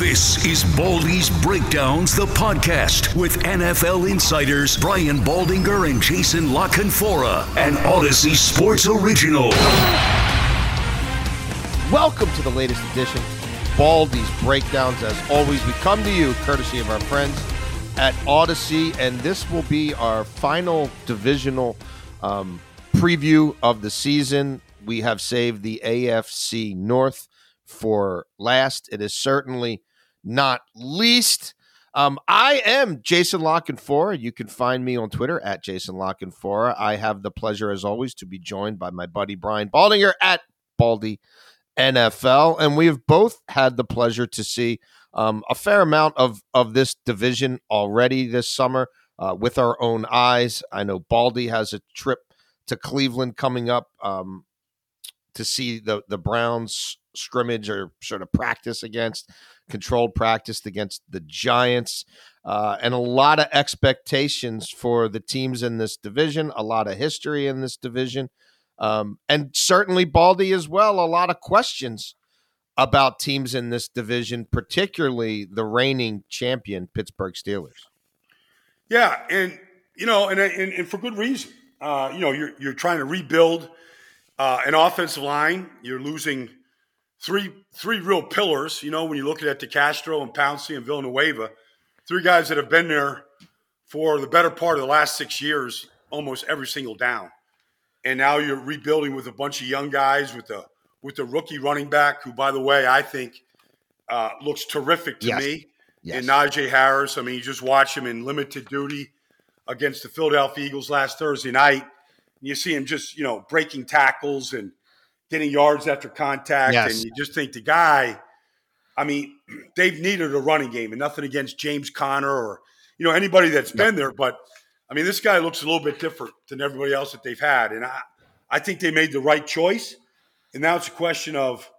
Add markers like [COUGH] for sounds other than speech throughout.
This is Baldy's Breakdowns, the podcast with NFL insiders Brian Baldinger and Jason La Canfora, an Audacy Sports original. Welcome to the latest edition, Baldy's Breakdowns. As always, we come to you courtesy of our friends at Audacy, and this will be our final divisional um, preview of the season. We have saved the AFC North for last. It is certainly not least. Um, I am Jason La Canfora. You can find me on Twitter at Jason La Canfora. I have the pleasure, as always, to be joined by my buddy Brian Baldinger at Baldy NFL, and we have both had the pleasure to see um, a fair amount of of this division already this summer uh, with our own eyes. I know Baldy has a trip to Cleveland coming up um, to see the the Browns scrimmage or sort of practice against controlled practice against the Giants, uh, and a lot of expectations for the teams in this division, a lot of history in this division, um, and certainly Baldy as well. A lot of questions about teams in this division, particularly the reigning champion Pittsburgh Steelers. Yeah, and you know, and and, and for good reason. Uh, you know, you're you're trying to rebuild uh, an offensive line. You're losing three three real pillars. You know, when you look at DeCastro and Pouncey and Villanueva, three guys that have been there for the better part of the last six years, almost every single down. And now you're rebuilding with a bunch of young guys with the with the rookie running back, who, by the way, I think uh, looks terrific to Yes. me. Yes. And Najee Harris. I mean, you just watch him in limited duty against the Philadelphia Eagles last Thursday night. And you see him just, you know, breaking tackles and getting yards after contact. Yes. And you just think the guy, I mean, [CLEARS THROAT] they've needed a running game and nothing against James Conner or, you know, anybody that's been there. But I mean, this guy looks a little bit different than everybody else that they've had. And I, I think they made the right choice. And now it's a question of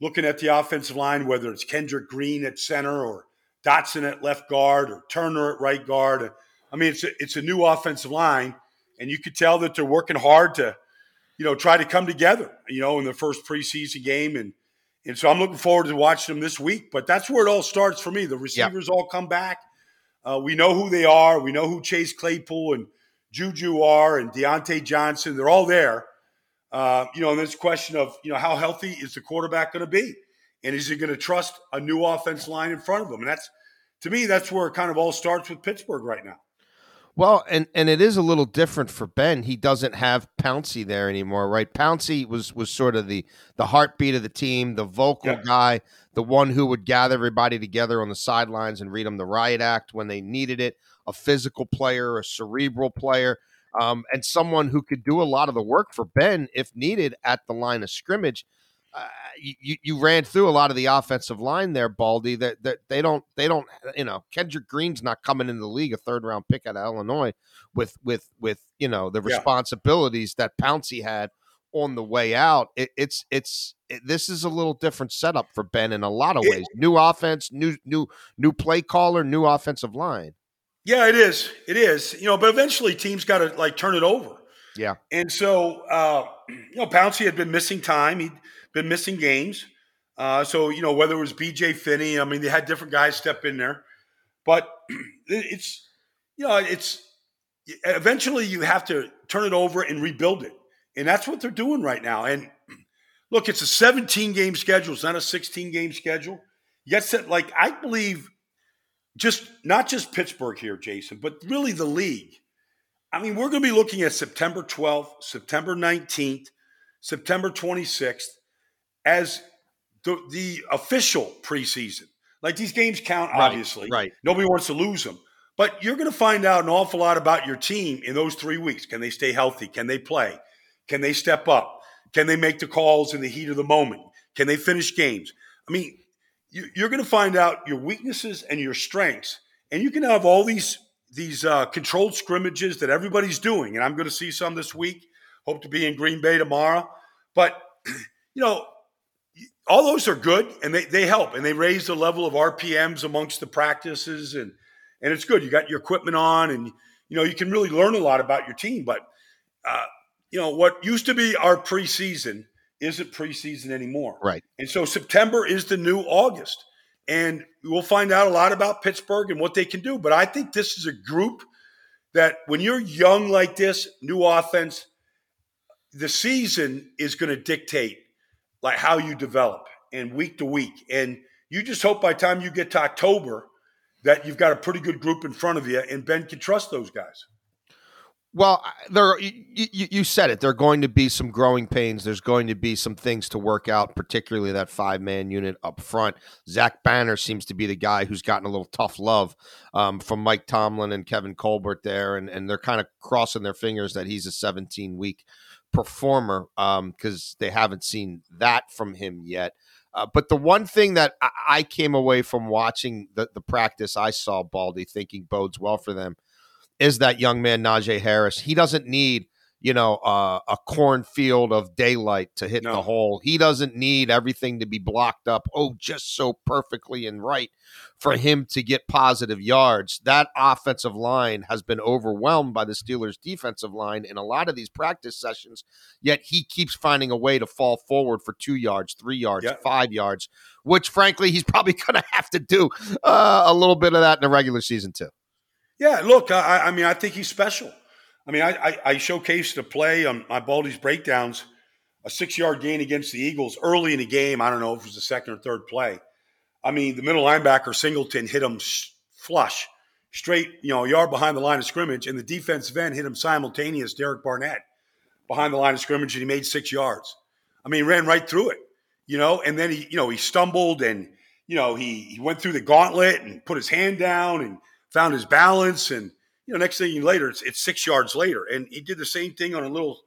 looking at the offensive line, whether it's Kendrick Green at center or Dotson at left guard or Turner at right guard. I mean, it's a, it's a new offensive line, and you could tell that they're working hard to, you know, try to come together, you know, in the first preseason game. And and so I'm looking forward to watching them this week. But that's where it all starts for me. The receivers all come back. Uh, we know who they are. We know who Chase Claypool and Juju are and Diontae Johnson. They're all there. Uh, you know, and this question of, you know, how healthy is the quarterback going to be? And is he going to trust a new offense line in front of him? And that's, to me, that's where it kind of all starts with Pittsburgh right now. Well, and and it is a little different for Ben. He doesn't have Pouncey there anymore, right? Pouncey was was sort of the the heartbeat of the team, the vocal Yeah. guy, the one who would gather everybody together on the sidelines and read them the riot act when they needed it. A physical player, a cerebral player, um, and someone who could do a lot of the work for Ben if needed at the line of scrimmage. Uh, you, you ran through a lot of the offensive line there, Baldy. That that they don't they don't you know Kendrick Green's not coming into the league a third round pick out of Illinois with with with you know the Yeah. responsibilities that Pouncey had on the way out. It, it's it's it, this is a little different setup for Ben in a lot of It- ways. New offense, new new new play caller, new offensive line. Yeah, it is. It is. You know, but eventually teams got to like turn it over. Yeah. And so, uh, [CLEARS THROAT] you know, Pouncey had been missing time. He'd been missing games. Uh, so, you know, whether it was BJ Finney, I mean, they had different guys step in there. But [CLEARS THROAT] it's, you know, it's eventually you have to turn it over and rebuild it. And that's what they're doing right now. And [CLEARS THROAT] look, it's a 17 game schedule, it's not a 16 game schedule. Set, like, I believe just not just Pittsburgh here, Jason, but really the league. I mean, we're going to be looking at September 12th, September 19th, September 26th as the, the official preseason. Like these games count, obviously. right. Nobody wants to lose them. But you're going to find out an awful lot about your team in those three weeks. Can they stay healthy? Can they play? Can they step up? Can they make the calls in the heat of the moment? Can they finish games? I mean, you, you're going to find out your weaknesses and your strengths, and you can have all these these uh, controlled scrimmages that everybody's doing. And I'm going to see some this week. Hope to be in Green Bay tomorrow. But [CLEARS THROAT] you know, all those are good and they, they help and they raise the level of RPMs amongst the practices and and it's good. You got your equipment on and you know you can really learn a lot about your team. But uh, you know what used to be our preseason isn't preseason anymore. Right. And so September is the new August. And we'll find out a lot about Pittsburgh and what they can do. But I think this is a group that when you're young like this, new offense, the season is going to dictate like how you develop and week to week. And you just hope by time you get to October that you've got a pretty good group in front of you and Ben can trust those guys. Well, there you, you said it. There are going to be some growing pains. There's going to be some things to work out, particularly that five man unit up front. Zach Banner seems to be the guy who's gotten a little tough love um, from Mike Tomlin and Kevin Colbert there, and and they're kind of crossing their fingers that he's a 17 week performer um because um, they haven't seen that from him yet. Uh, but the one thing that I, I came away from watching the, the practice I saw Baldy thinking bodes well for them is that young man Najee Harris. He doesn't need you know uh, a cornfield of daylight to hit no. the hole. He doesn't need everything to be blocked up. Oh, just so perfectly and right for him to get positive yards. That offensive line has been overwhelmed by the Steelers' defensive line in a lot of these practice sessions. Yet he keeps finding a way to fall forward for two yards, three yards, five yards. Which, frankly, he's [LAUGHS] probably going to have to do uh, a little bit of that in the regular season too. Yeah, look, I, I mean, I think he's special. I mean, I, I, I showcased a play on my Baldy's breakdowns, a six yard gain against the Eagles early in the game. I don't know if it was the second or third play. I mean, the middle linebacker Singleton hit him flush, straight, you know, a yard behind the line of scrimmage, and the defensive end hit him simultaneous, Derek Barnett, behind the line of scrimmage, and he made six yards. I mean, he ran right through it, you know, and then he, you know, he stumbled and, you know, he, he went through the gauntlet and put his hand down and – found his balance, and you know, next thing you later, it's, it's six yards later, and he did the same thing on a little,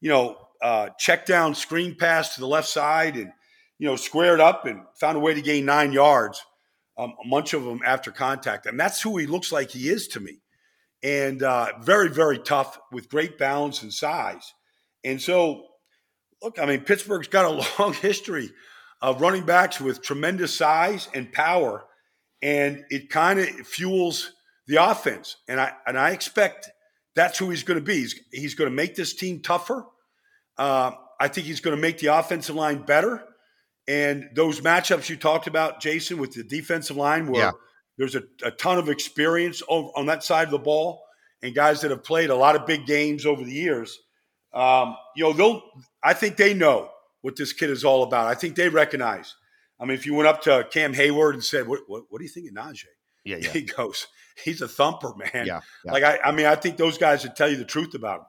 you know, uh, check down screen pass to the left side, and you know, squared up and found a way to gain nine yards. Um, a bunch of them after contact, and that's who he looks like he is to me, and uh, very, very tough with great balance and size. And so, look, I mean, Pittsburgh's got a [LAUGHS] long history of running backs with tremendous size and power and it kind of fuels the offense. And I and I expect that's who he's going to be. He's, he's going to make this team tougher. Uh, I think he's going to make the offensive line better. And those matchups you talked about, Jason, with the defensive line, where yeah. there's a, a, ton of experience over, on that side of the ball, and guys that have played a lot of big games over the years. Um, you know, they'll. I think they know what this kid is all about. I think they recognize I mean, if you went up to Cam Heyward and said, "What, what, what do you think of Najee?" Yeah, yeah. [LAUGHS] He goes, "He's a thumper, man." Yeah, yeah. Like I, I mean, I think those guys would tell you the truth about him.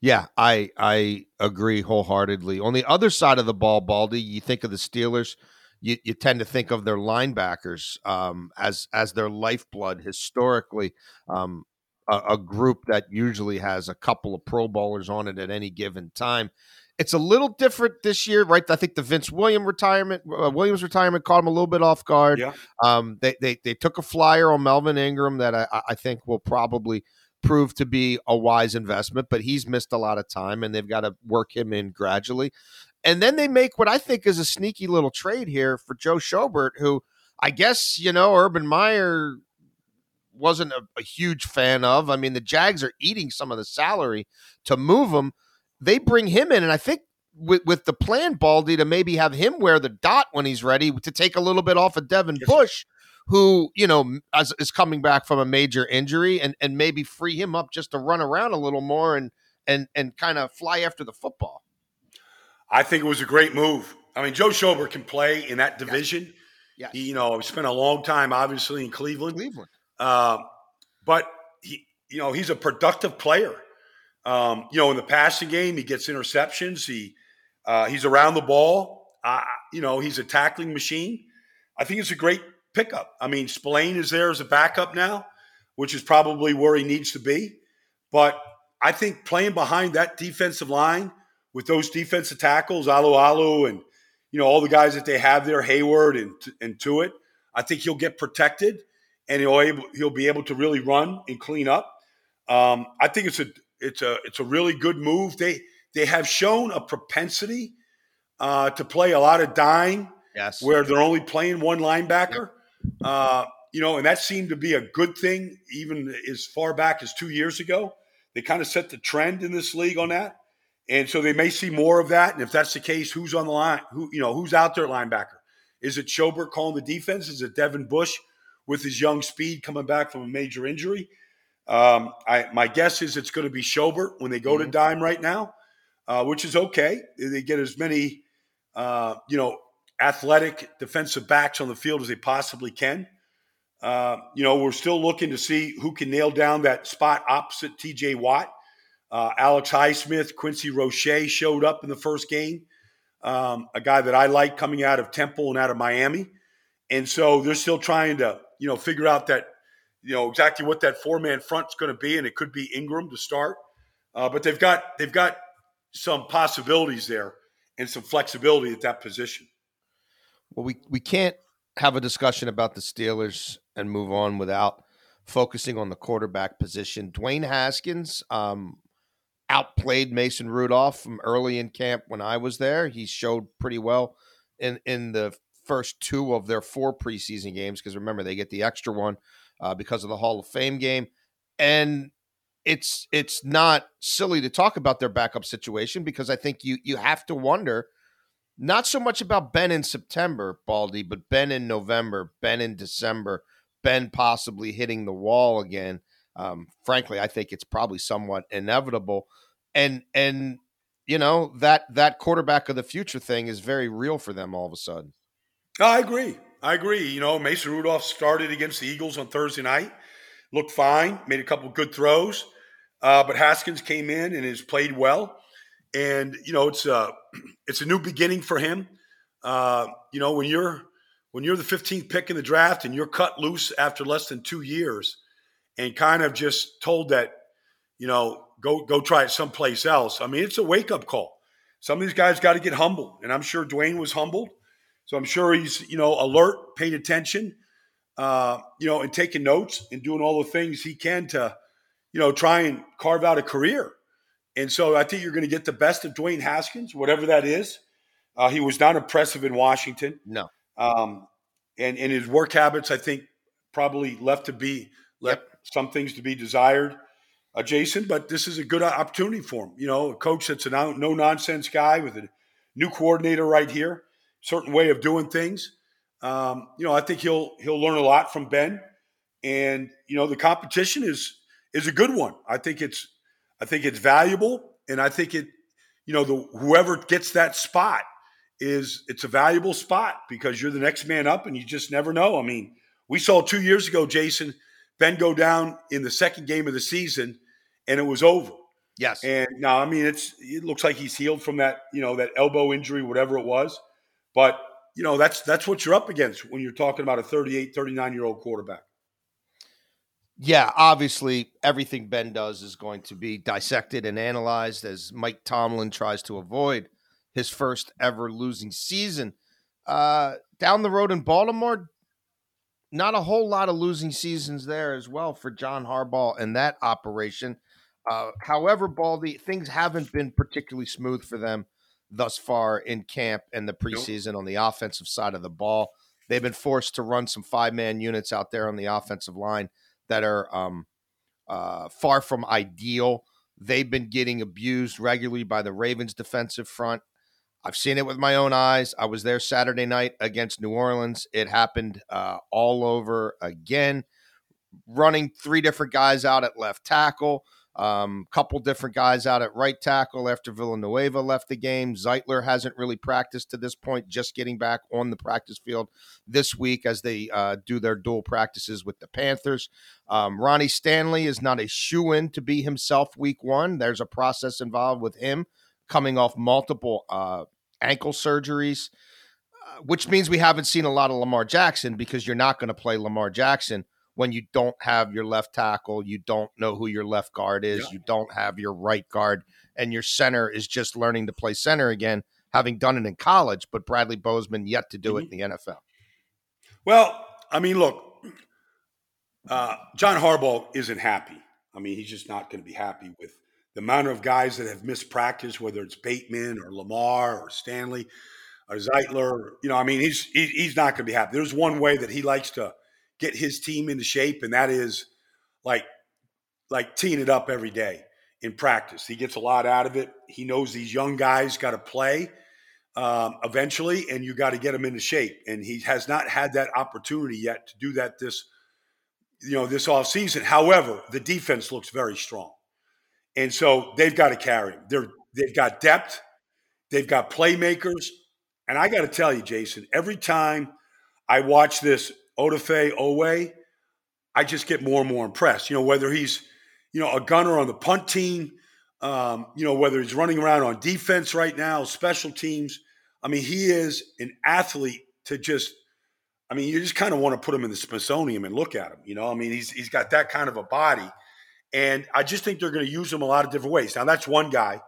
Yeah, I I agree wholeheartedly. On the other side of the ball, Baldy, you think of the Steelers, you, you tend to think of their linebackers um, as as their lifeblood historically. Um, a, a, group that usually has a couple of Pro Bowlers on it at any given time. It's a little different this year, right? I think the Vince Williams retirement, uh, Williams retirement, caught him a little bit off guard. Yeah. Um, they, they they took a flyer on Melvin Ingram that I, I think will probably prove to be a wise investment, but he's missed a lot of time, and they've got to work him in gradually. And then they make what I think is a sneaky little trade here for Joe Schobert, who I guess you know Urban Meyer wasn't a, a huge fan of. I mean, the Jags are eating some of the salary to move him they bring him in, and I think with, with the plan, Baldy, to maybe have him wear the dot when he's ready to take a little bit off of Devin yes. Bush, who you know as, is coming back from a major injury, and and maybe free him up just to run around a little more and and and kind of fly after the football. I think it was a great move. I mean, Joe Schobert can play in that division. Yeah, he, you know, spent a long time obviously in Cleveland. Cleveland, uh, but he, you know, he's a productive player. Um, you know, in the passing game, he gets interceptions. He uh, he's around the ball. Uh, you know, he's a tackling machine. I think it's a great pickup. I mean, Spillane is there as a backup now, which is probably where he needs to be. But I think playing behind that defensive line with those defensive tackles, Alualu and you know, all the guys that they have there, Heyward and and Tuitt. I think he'll get protected, and he'll able he'll be able to really run and clean up. Um, I think it's a it's a it's a really good move. They they have shown a propensity uh, to play a lot of dime, yes, where they're only playing one linebacker. Uh, you know, and that seemed to be a good thing even as far back as two years ago. They kind of set the trend in this league on that. And so they may see more of that. And if that's the case, who's on the line? Who, you know, who's out there linebacker? Is it Schobert calling the defense? Is it Devin Bush with his young speed coming back from a major injury? Um, I, my guess is it's going to be Schobert when they go mm-hmm. to dime right now, uh, which is okay. They get as many, uh, you know, athletic defensive backs on the field as they possibly can. Uh, you know, we're still looking to see who can nail down that spot opposite TJ Watt. Uh, Alex Highsmith, Quincy Roche showed up in the first game, um, a guy that I like coming out of Temple and out of Miami. And so they're still trying to, you know, figure out that, you know, exactly what that four man front's going to be. And it could be Ingram to start. Uh, but they've got, they've got some possibilities there and some flexibility at that position. Well, we, we can't have a discussion about the Steelers and move on without focusing on the quarterback position. Dwayne Haskins um, outplayed Mason Rudolph from early in camp when I was there. He showed pretty well in in the first two of their four preseason games because remember they get the extra one uh, because of the Hall of Fame game, and it's it's not silly to talk about their backup situation because I think you you have to wonder not so much about Ben in September, Baldy, but Ben in November, Ben in December, Ben possibly hitting the wall again. Um, frankly, I think it's probably somewhat inevitable. And and you know that that quarterback of the future thing is very real for them all of a sudden. I agree. I agree. You know, Mason Rudolph started against the Eagles on Thursday night, looked fine, made a couple good throws, uh, but Haskins came in and has played well and you know it's a [CLEARS THROAT] it's a new beginning for him. Uh, you know when you're when you're the 15th pick in the draft and you're cut loose after less than two years, and kind of just told that you know go go try it someplace else. I mean it's a wake up call. Some of these guys got to get humbled, and I'm sure Dwayne was humbled. So I'm sure he's you know alert, paying attention, uh, you know, and taking notes and doing all the things he can to you know try and carve out a career and so I think you're going to get the best of Dwayne Haskins, whatever that is. Uh, he was not impressive in Washington. No. Um, and, and his work habits, I think, probably left to be left yep. some things to be desired, uh, Jason. But this is a good opportunity for him. You know, a coach that's a no nonsense guy with a new coordinator right here, certain way of doing things. Um, you know, I think he'll he'll learn a lot from Ben, and you know, the competition is is a good one. I think it's I think it's valuable, and I think it, you know, the whoever gets that spot is it's a valuable spot because you're the next man up, and you just never know. I mean, we saw two years ago, Jason, Ben go down in the second game of the season, and it was over. Yes. And now, I mean, it's it looks like he's healed from that, you know, that elbow injury, whatever it was. But you know, that's that's what you're up against when you're talking about a 38, 39 year old quarterback yeah, obviously everything Ben does is going to be dissected and analyzed as Mike Tomlin tries to avoid his first ever losing season. Uh, down the road in Baltimore, not a whole lot of losing seasons there as well for John Harbaugh and that operation. Uh, however, Baldy, things haven't been particularly smooth for them thus far in camp and the preseason on the offensive side of the ball. They've been forced to run some five man units out there on the offensive line that are um, uh, far from ideal. They've been getting abused regularly by the Ravens defensive front. I've seen it with my own eyes. I was there Saturday night against New Orleans. It happened uh, all over again. Running three different guys out at left tackle, um, couple different guys out at right tackle after Villanueva left the game. Zeitler hasn't really practiced to this point, just getting back on the practice field this week as they uh, do their dual practices with the Panthers. Um, Ronnie Stanley is not a shoe in to be himself week one. There's a process involved with him coming off multiple uh, ankle surgeries, uh, which means we haven't seen a lot of Lamar Jackson because you're not going to play Lamar Jackson when you don't have your left tackle, you don't know who your left guard is, yeah. you don't have your right guard, and your center is just learning to play center again having done it in college, but Bradley Bozeman yet to do Mm-hmm. it in the NFL. Well, I mean, look, uh, John Harbaugh isn't happy. I mean, he's just not going to be happy with the amount of guys that have missed practice, whether it's Bateman or Lamar or Stanley or Zeitler. You know, I mean, he's he, he's not going to be happy. There's one way that he likes to get his team into shape, and that is like like teeing it up every day in practice. He gets a lot out of it. He knows these young guys got to play um, eventually, and you got to get them into shape. And he has not had that opportunity yet to do that this, you know, this off season. However, the defense looks very strong, and so they've got to carry him. They're they've got depth, they've got playmakers, and I got to tell you, Jason, every time I watch this Odafe Oweh, I just get more and more impressed. You know, whether he's you know a gunner on the punt team um, you know, whether he's running around on defense right now, special teams. I mean, he is an athlete to just, I mean, you just kind of want to put him in the Smithsonian and look at him. You know, I mean, he's, he's got that kind of a body. And I just think they're going to use him a lot of different ways. Now, that's one guy.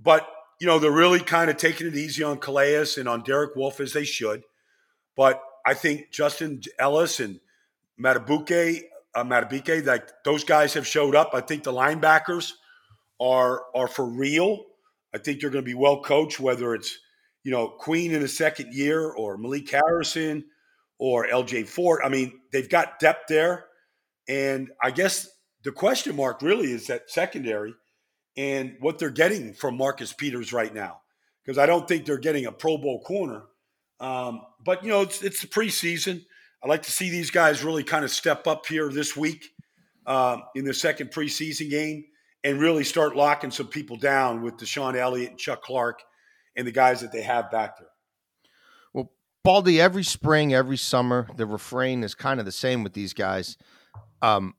But, you know, they're really kind of taking it easy on Calais and on Derek Wolfe as they should. But I think Justin Ellis and Madubuike, uh, Madubuike, like those guys have showed up. I think the linebackers – are are for real. I think they're going to be well coached, whether it's you know Queen in the second year or Malik Harrison or L.J. Fort. I mean, they've got depth there, and I guess the question mark really is that secondary and what they're getting from Marcus Peters right now, because I don't think they're getting a Pro Bowl corner. Um, but you know, it's it's the preseason. I like to see these guys really kind of step up here this week um, in the second preseason game and really start locking some people down with DeShon Elliott and Chuck Clark and the guys that they have back there. Well, Baldy, every spring, every summer, the refrain is kind of the same with these guys. Um,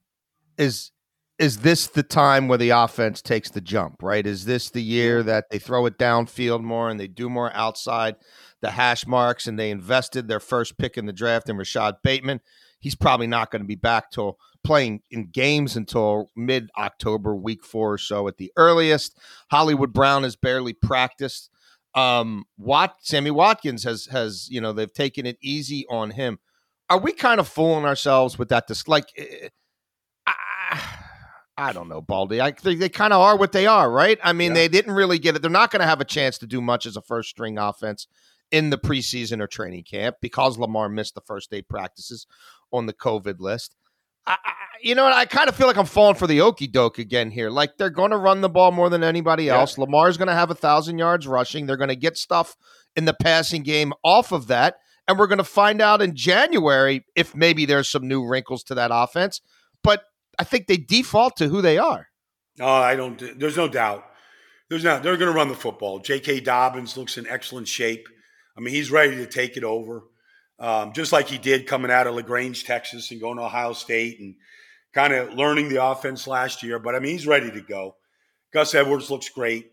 is is this the time where the offense takes the jump? Right? Is this the year that they throw it downfield more and they do more outside the hash marks and they invested their first pick in the draft in Rashod Bateman? He's probably not going to be back till playing in games until mid October, week four or so at the earliest. Hollywood Brown has barely practiced. Um, Watt, Sammy Watkins has has you know they've taken it easy on him. Are we kind of fooling ourselves with that? This like, I, I don't know, Baldy. I think they kind of are what they are, right? I mean, yeah. they didn't really get it. They're not going to have a chance to do much as a first string offense in the preseason or training camp because Lamar missed the first eight practices on the COVID list. I, I, you know? I kind of feel like I'm falling for the okey doke again here. Like they're going to run the ball more than anybody yeah. else. Lamar's going to have a thousand yards rushing. They're going to get stuff in the passing game off of that. And we're going to find out in January if maybe there's some new wrinkles to that offense. But I think they default to who they are. No, I don't. There's no doubt. There's not. They're going to run the football. J.K. Dobbins looks in excellent shape. I mean, he's ready to take it over um, just like he did coming out of LaGrange, Texas, and going to Ohio State and kind of learning the offense last year. But I mean, he's ready to go. Gus Edwards looks great.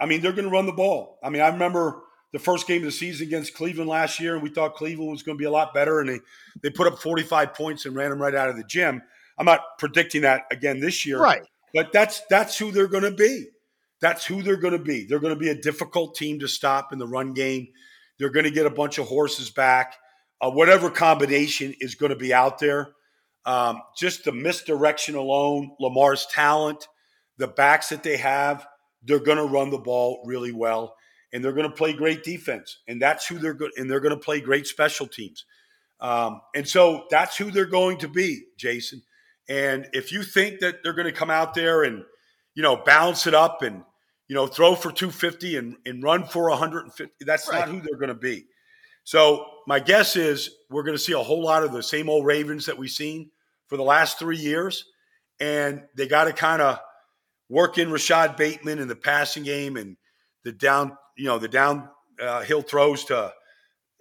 I mean, they're going to run the ball. I mean, I remember the first game of the season against Cleveland last year, and we thought Cleveland was going to be a lot better, and they they put up 45 points and ran them right out of the gym. I'm not predicting that again this year, right? But that's that's who they're going to be. That's who they're going to be. They're going to be a difficult team to stop in the run game. They're going to get a bunch of horses back uh, whatever combination is going to be out there. Um, just the misdirection alone, Lamar's talent, the backs that they have, they're going to run the ball really well, and they're going to play great defense, and that's who they're good, and they're going to play great special teams, um, and so that's who they're going to be, Jason. And if you think that they're going to come out there and you know balance it up and you know throw for 250 and, and run for 150, that's right. not who they're going to be. So my guess is we're going to see a whole lot of the same old Ravens that we've seen for the last three years, and they got to kind of work in Rashod Bateman in the passing game and the down, you know, the down uh, hill throws to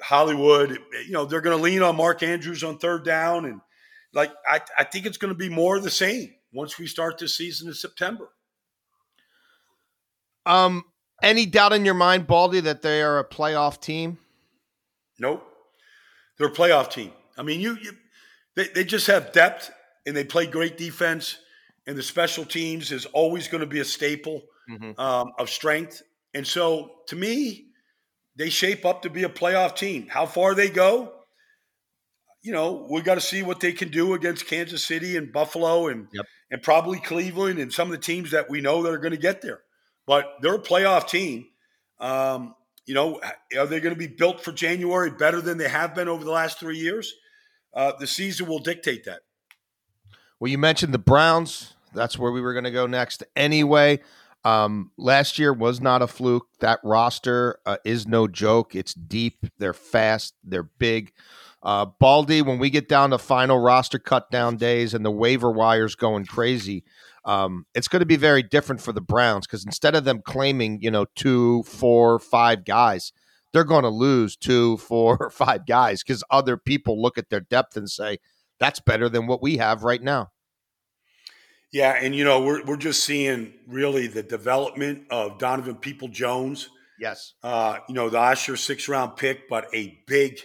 Hollywood. You know, they're going to lean on Mark Andrews on third down, and like I, I think it's going to be more of the same once we start this season in September. Um, any doubt in your mind, Baldy, that they are a playoff team? Nope. They're a playoff team. I mean, you, you they, they just have depth and they play great defense. And the special teams is always going to be a staple mm-hmm. um, of strength. And so, to me, they shape up to be a playoff team. How far they go, you know, we got to see what they can do against Kansas City and Buffalo and Yep. and probably Cleveland and some of the teams that we know that are going to get there. But they're a playoff team. Um, you know, are they going to be built for January better than they have been over the last three years? Uh, the season will dictate that. Well, you mentioned the Browns. That's where we were going to go next. Anyway, um, last year was not a fluke. That roster uh, is no joke. It's deep. They're fast. They're big. Uh, Baldy, when we get down to final roster cut down days and the waiver wires going crazy, um, it's going to be very different for the Browns because instead of them claiming, you know, two, four, five guys, they're going to lose two, four, or [LAUGHS] five guys because other people look at their depth and say, that's better than what we have right now. Yeah, and you know we're we're just seeing really the development of Donovan Peoples-Jones. Yes. Uh, you know, the last year six round pick, but a big,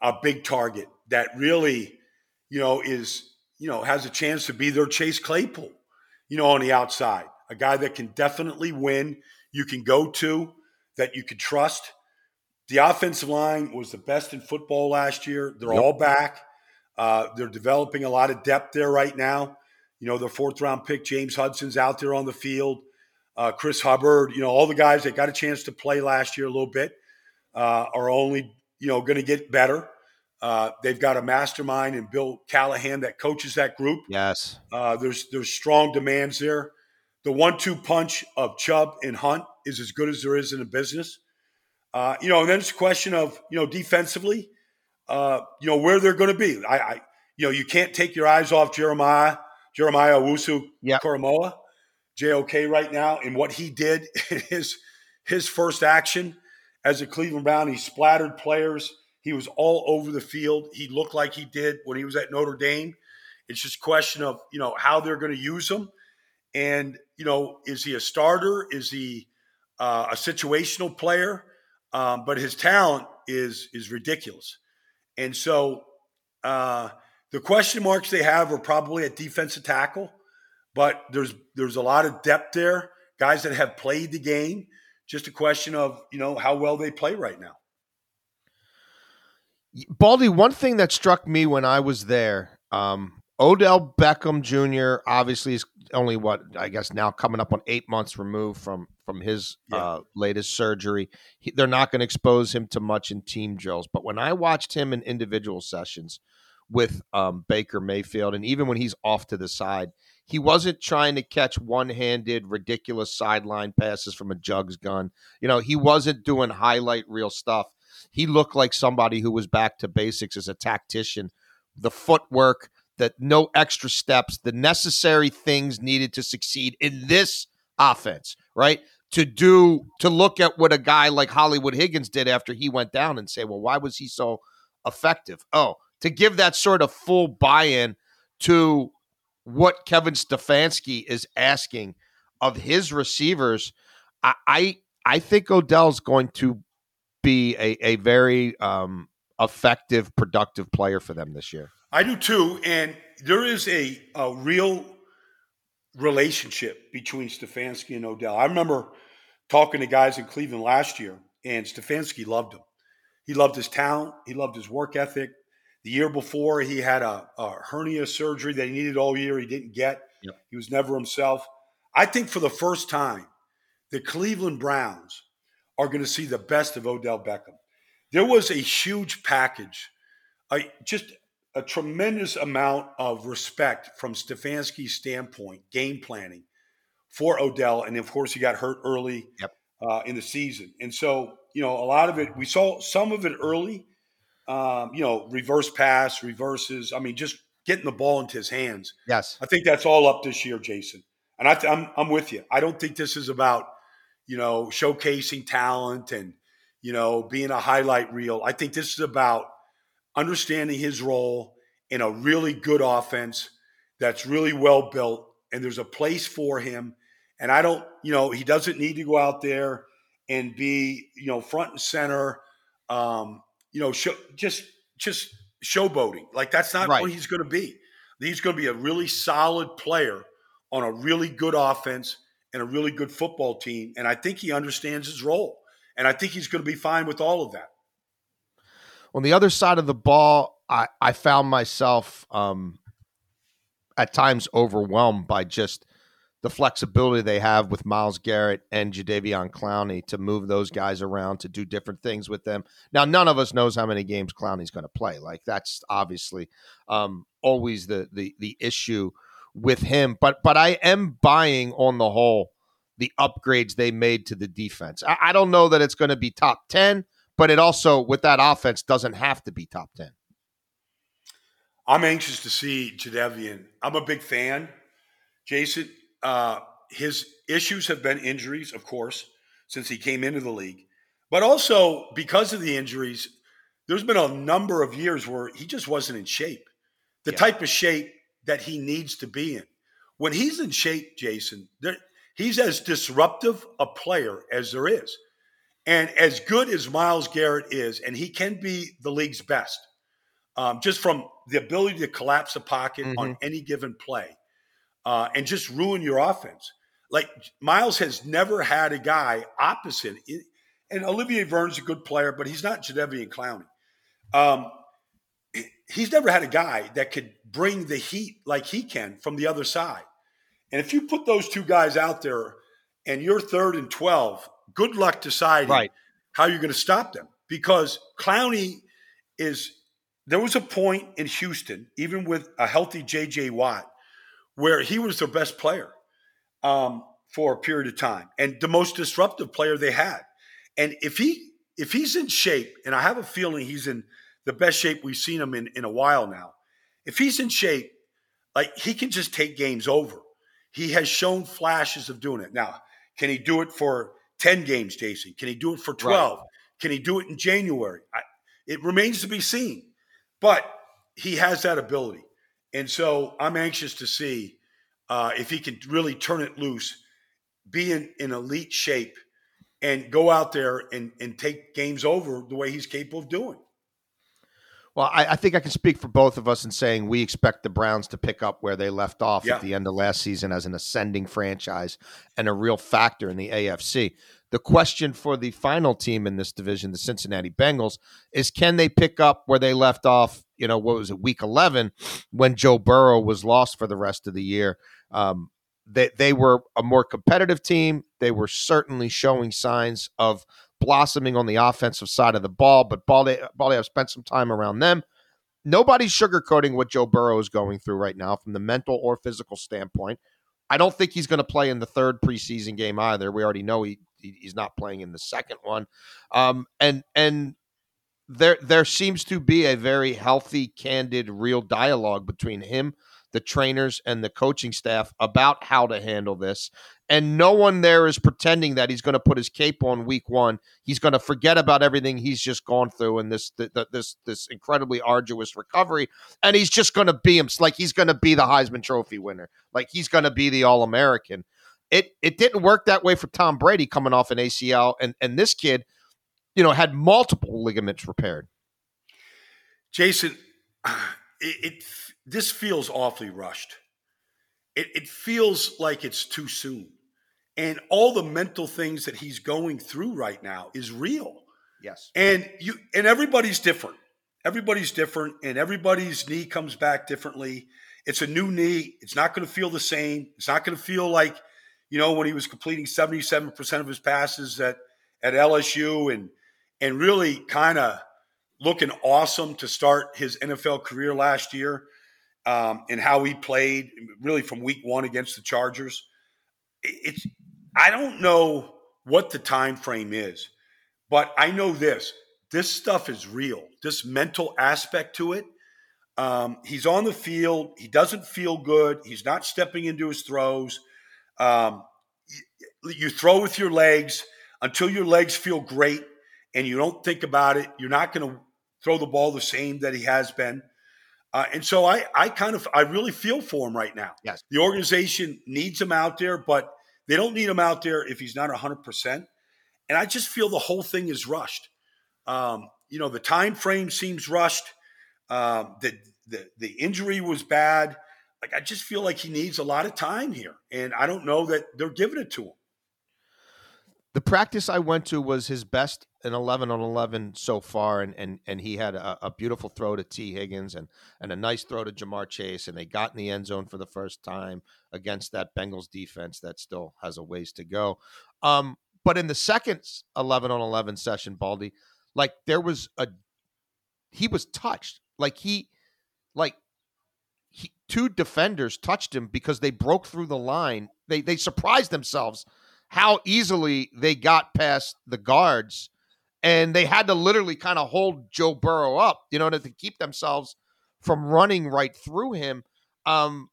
a big target that really, you know, is you know has a chance to be their Chase Claypool. You know, on the outside, a guy that can definitely win. You can go to that you can trust. The offensive line was the best in football last year. They're all back. Uh, they're developing a lot of depth there right now. You know, their fourth round pick, James Hudson's out there on the field. Uh, Chris Hubbard, you know, all the guys that got a chance to play last year a little bit uh, are only, you know, going to get better. Uh, they've got a mastermind and Bill Callahan that coaches that group. Yes. Uh, there's there's strong demands there. The one-two punch of Chubb and Hunt is as good as there is in the business. Uh, you know, and then it's a question of you know defensively, uh, you know where they're going to be. I, I, you know, you can't take your eyes off Jeremiah Jeremiah Owusu Yep. Koramoah, JOK right now, and what he did [LAUGHS] in his his first action as a Cleveland Brown. He splattered players. He was all over the field. He looked like he did when he was at Notre Dame. It's just a question of you know how they're going to use him, and you know is he a starter? Is he uh, a situational player? Um, but his talent is is ridiculous, and so uh, the question marks they have are probably at defensive tackle. But there's there's a lot of depth there, guys that have played the game. Just a question of you know how well they play right now. Baldy, one thing that struck me when I was there, um, Odell Beckham Jr. obviously is only what I guess now coming up on eight months removed from from his Yeah. uh, latest surgery. He, they're not going to expose him to much in team drills, but when I watched him in individual sessions with um, Baker Mayfield, and even when he's off to the side, he wasn't trying to catch one-handed, ridiculous sideline passes from a jugs gun. You know, he wasn't doing highlight reel stuff he looked like somebody who was back to basics as a tactician. The footwork, that no extra steps, the necessary things needed to succeed in this offense, right? To do to look at what a guy like Hollywood Higgins did after he went down and say, well, why was he so effective? Oh, to give that sort of full buy-in to what Kevin Stefanski is asking of his receivers, I I, I think Odell's going to be a, a very um, effective, productive player for them this year. I do too, and there is a, a real relationship between Stefanski and Odell. I remember talking to guys in Cleveland last year, and Stefanski loved him. He loved his talent. He loved his work ethic. The year before, he had a, a hernia surgery that he needed all year. He didn't get. Yep. He was never himself. I think for the first time, the Cleveland Browns are going to see the best of Odell Beckham. There was a huge package, a, just a tremendous amount of respect from Stefanski's standpoint, game planning for Odell. And of course, he got hurt early Yep. uh, in the season. And so, you know, a lot of it, we saw some of it early, um, you know, reverse pass, reverses. I mean, just getting the ball into his hands. Yes. I think that's all up this year, Jason. And I th- I'm, I'm with you. I don't think this is about, you know, showcasing talent and, you know, being a highlight reel. I think this is about understanding his role in a really good offense that's really well built and there's a place for him. And I don't, you know, he doesn't need to go out there and be, you know, front and center, um, you know, show, just just showboating. Like that's not Right. what he's going to be. He's going to be a really solid player on a really good offense and a really good football team. And I think he understands his role. And I think he's going to be fine with all of that. On the other side of the ball, I, I found myself um, at times overwhelmed by just the flexibility they have with Myles Garrett and Jadeveon Clowney to move those guys around to do different things with them. Now, none of us knows how many games Clowney's going to play. Like that's obviously um, always the the the issue with him. But but I am buying on the whole the upgrades they made to the defense. I, I don't know that it's going to be top ten, but it also with that offense doesn't have to be top ten. I'm anxious to see Jadeveon. I'm a big fan, Jason. Uh, his issues have been injuries, of course, since he came into the league, but also because of the injuries, there's been a number of years where he just wasn't in shape, the yeah. type of shape that he needs to be in. When he's in shape, Jason, he's as disruptive a player as there is. And as good as Myles Garrett is, and he can be the league's best, um, just from the ability to collapse a pocket mm-hmm. on any given play uh, and just ruin your offense. Like Myles has never had a guy opposite, and Olivier Vernon's a good player, but he's not Jadeveon Clowney. Um, he's never had a guy that could bring the heat like he can from the other side. And if you put those two guys out there and you're third and 12, good luck deciding right. how you're going to stop them because Clowney is. There was a point in Houston, even with a healthy JJ Watt, where he was their best player um, for a period of time and the most disruptive player they had. And if he if he's in shape, and I have a feeling he's in the best shape we've seen him in in a while now, if he's in shape, like he can just take games over. He has shown flashes of doing it. Now, can he do it for 10 games, Jason? Can he do it for 12? Right. Can he do it in January? I, it remains to be seen. But he has that ability. And so I'm anxious to see uh, if he can really turn it loose, be in, in elite shape, and go out there and, and take games over the way he's capable of doing. Well, I, I, think I can speak for both of us in saying we expect the Browns to pick up where they left off yeah. at the end of last season as an ascending franchise and a real factor in the AFC. The question for the final team in this division, the Cincinnati Bengals, is can they pick up where they left off? You know, what was it, week 11, when Joe Burrow was lost for the rest of the year? Um, they, they were a more competitive team. They were certainly showing signs of blossoming on the offensive side of the ball, but Baldy, Baldy have spent some time around them. Nobody's sugarcoating what Joe Burrow is going through right now from the mental or physical standpoint. I don't think he's going to play in the third preseason game either. We already know he he's not playing in the second one. Um, and and there there seems to be a very healthy, candid, real dialogue between him, the trainers, and the coaching staff about how to handle this. And no one there is pretending that he's going to put his cape on week one. He's going to forget about everything he's just gone through and this this this incredibly arduous recovery, and he's just going to be him like he's going to be the Heisman Trophy winner, like he's going to be the All American. It it didn't work that way for Tom Brady coming off an ACL, and and this kid, you know, had multiple ligaments repaired. Jason, it, it this feels awfully rushed. It, it feels like it's too soon and all the mental things that he's going through right now is real. Yes. And you and everybody's different. Everybody's different and everybody's knee comes back differently. It's a new knee. It's not going to feel the same. It's not going to feel like, you know, when he was completing 77% of his passes at at LSU and and really kind of looking awesome to start his NFL career last year um, and how he played really from week one against the Chargers. It's I don't know what the time frame is, but I know this: this stuff is real. This mental aspect to it. Um, he's on the field. He doesn't feel good. He's not stepping into his throws. Um, you, you throw with your legs until your legs feel great, and you don't think about it. You're not going to throw the ball the same that he has been. Uh, and so I, I kind of, I really feel for him right now. Yes, the organization needs him out there, but they don't need him out there if he's not 100%. And I just feel the whole thing is rushed. Um, you know, the time frame seems rushed. Um, the, the, the injury was bad. Like, I just feel like he needs a lot of time here. And I don't know that they're giving it to him. The practice I went to was his best an 11 on 11 so far and and and he had a, a, beautiful throw to T. Higgins and and a nice throw to Ja'Marr Chase and they got in the end zone for the first time against that Bengals defense that still has a ways to go. Um but in the second 11 on 11 session Baldy like there was a he was touched. Like he like he, two defenders touched him because they broke through the line. They they surprised themselves how easily they got past the guards and they had to literally kind of hold Joe Burrow up, you know, to, keep themselves from running right through him. Um,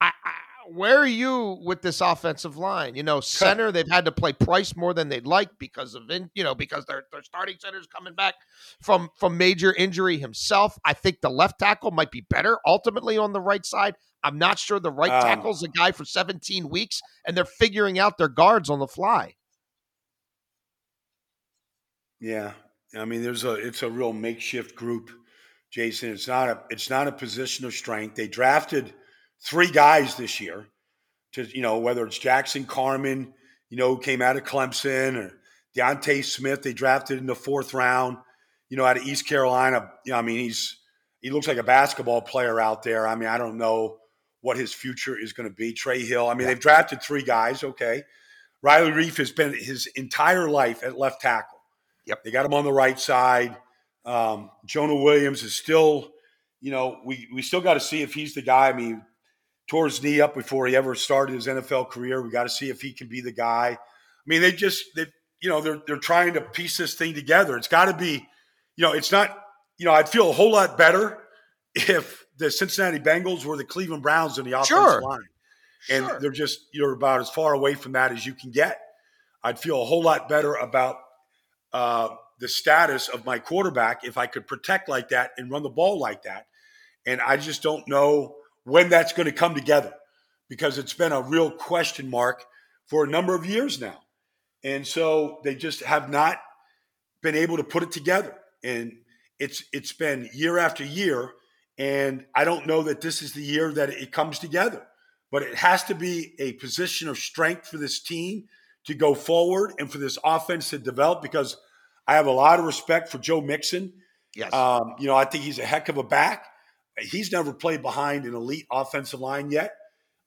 I, I, where are you with this offensive line? You know, center they've had to play Price more than they'd like because of in, you know because their their starting center's coming back from from major injury himself. I think the left tackle might be better ultimately on the right side. I'm not sure the right um, tackle's a guy for 17 weeks, and they're figuring out their guards on the fly. Yeah, I mean, there's a it's a real makeshift group, Jason. It's not a it's not a position of strength. They drafted three guys this year, to you know whether it's Jackson Carman, you know, who came out of Clemson, or D'Ante Smith. They drafted in the fourth round, you know, out of East Carolina. You know, I mean, he's he looks like a basketball player out there. I mean, I don't know what his future is going to be. Trey Hill. I mean, they've drafted three guys. Okay, Riley Reiff has been his entire life at left tackle. Yep. They got him on the right side. Um, Jonah Williams is still, you know, we, we still got to see if he's the guy. I mean, tore his knee up before he ever started his NFL career. We got to see if he can be the guy. I mean, they just, they, you know, they're, they're trying to piece this thing together. It's got to be, you know, it's not, you know, I'd feel a whole lot better [LAUGHS] if the Cincinnati Bengals were the Cleveland Browns in the offensive sure. line. And sure. they're just, you're about as far away from that as you can get. I'd feel a whole lot better about uh, the status of my quarterback if I could protect like that and run the ball like that. And I just don't know when that's going to come together because it's been a real question mark for a number of years now. And so they just have not been able to put it together. And it's it's been year after year and I don't know that this is the year that it comes together. But it has to be a position of strength for this team to go forward and for this offense to develop because I have a lot of respect for Joe Mixon. Yes. Um, you know, I think he's a heck of a back. He's never played behind an elite offensive line yet,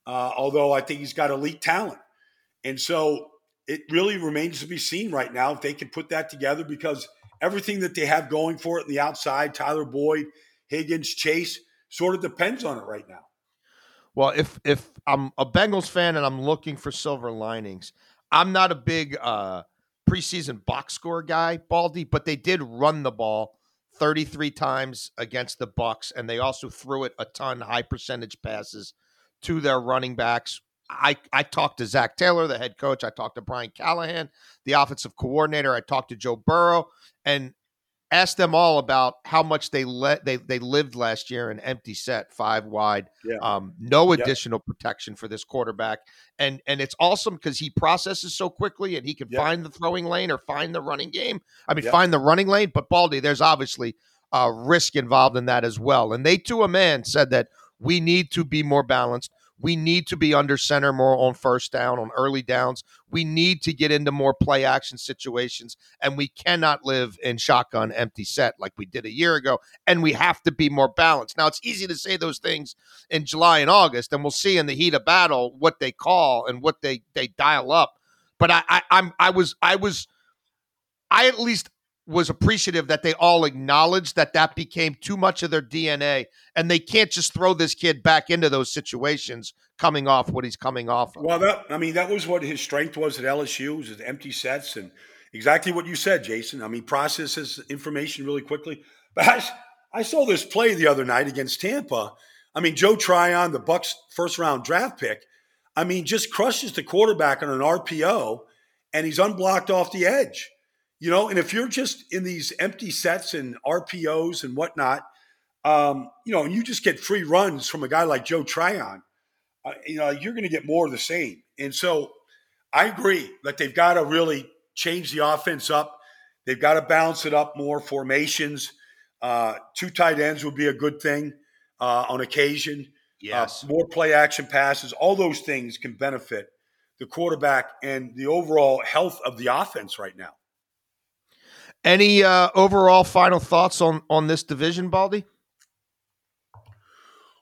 uh, although I think he's got elite talent. And so it really remains to be seen right now if they can put that together because everything that they have going for it on the outside, Tyler Boyd, Higgins, Chase, sort of depends on it right now. Well, if if I'm a Bengals fan and I'm looking for silver linings, I'm not a big uh, preseason box score guy, Baldy, but they did run the ball 33 times against the Bucks, and they also threw it a ton, high percentage passes to their running backs. I, I talked to Zac Taylor, the head coach. I talked to Brian Callahan, the offensive coordinator. I talked to Joe Burrow, and asked them all about how much they let they they lived last year in empty set five wide yeah. um, no additional yep. protection for this quarterback and and it's awesome because he processes so quickly and he can yep. find the throwing lane or find the running game i mean yep. find the running lane but baldy there's obviously a risk involved in that as well and they to a man said that we need to be more balanced we need to be under center more on first down, on early downs. We need to get into more play action situations, and we cannot live in shotgun empty set like we did a year ago. And we have to be more balanced. Now, it's easy to say those things in July and August, and we'll see in the heat of battle what they call and what they they dial up. But I, I I'm I was I was I at least was appreciative that they all acknowledged that that became too much of their DNA and they can't just throw this kid back into those situations coming off what he's coming off of. Well, that, I mean, that was what his strength was at LSU was his empty sets and exactly what you said, Jason. I mean, processes information really quickly. But I, I saw this play the other night against Tampa. I mean, Joe Tryon, the Bucks' first round draft pick, I mean, just crushes the quarterback on an RPO and he's unblocked off the edge. You know, and if you're just in these empty sets and RPOs and whatnot, um, you know, and you just get free runs from a guy like Joe Tryon, uh, you know, you're going to get more of the same. And so I agree that they've got to really change the offense up. They've got to balance it up more, formations. Uh, two tight ends would be a good thing uh, on occasion. Yes. Uh, more play action passes. All those things can benefit the quarterback and the overall health of the offense right now. Any uh, overall final thoughts on on this division, Baldy?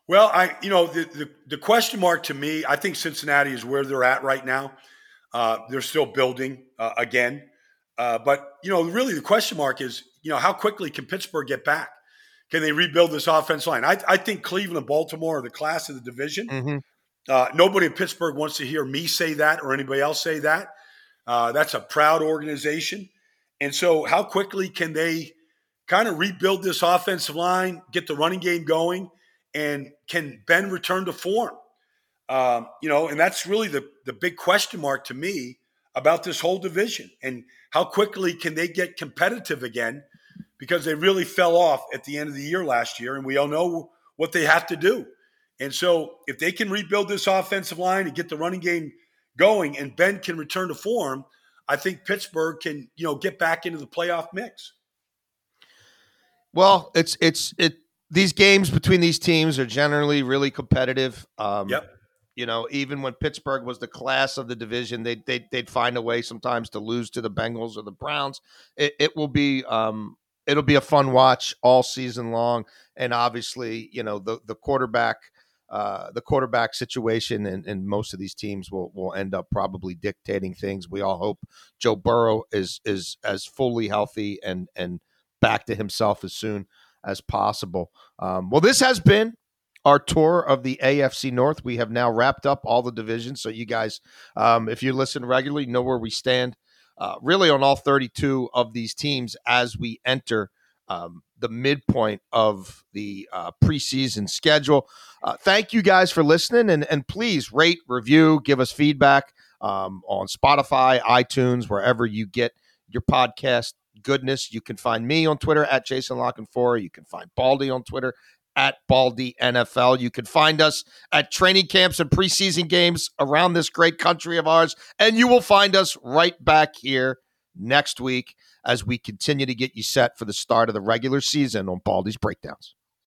Well, I you know the, the, the question mark to me, I think Cincinnati is where they're at right now. Uh, they're still building uh, again, uh, but you know really the question mark is you know how quickly can Pittsburgh get back? Can they rebuild this offense line? I, I think Cleveland and Baltimore are the class of the division. Mm-hmm. Uh, nobody in Pittsburgh wants to hear me say that or anybody else say that. Uh, that's a proud organization. And so, how quickly can they kind of rebuild this offensive line, get the running game going, and can Ben return to form? Um, you know, and that's really the the big question mark to me about this whole division and how quickly can they get competitive again because they really fell off at the end of the year last year, and we all know what they have to do. And so, if they can rebuild this offensive line and get the running game going, and Ben can return to form, I think Pittsburgh can, you know, get back into the playoff mix. Well, it's it's it. These games between these teams are generally really competitive. Um, yep. You know, even when Pittsburgh was the class of the division, they they they'd find a way sometimes to lose to the Bengals or the Browns. It, it will be um, it'll be a fun watch all season long, and obviously, you know, the the quarterback uh, the quarterback situation and, and most of these teams will will end up probably dictating things. We all hope Joe Burrow is is as fully healthy and and back to himself as soon as possible. Um, well, this has been our tour of the AFC North. We have now wrapped up all the divisions, so you guys, um, if you listen regularly, know where we stand. Uh, really on all 32 of these teams as we enter um, the midpoint of the uh, preseason schedule. Uh, thank you guys for listening, and and please rate, review, give us feedback um, on Spotify, iTunes, wherever you get your podcast goodness. You can find me on Twitter at Jason La Canfora. You can find Baldy on Twitter at Baldy NFL. You can find us at training camps and preseason games around this great country of ours, and you will find us right back here next week as we continue to get you set for the start of the regular season on Baldy's Breakdowns.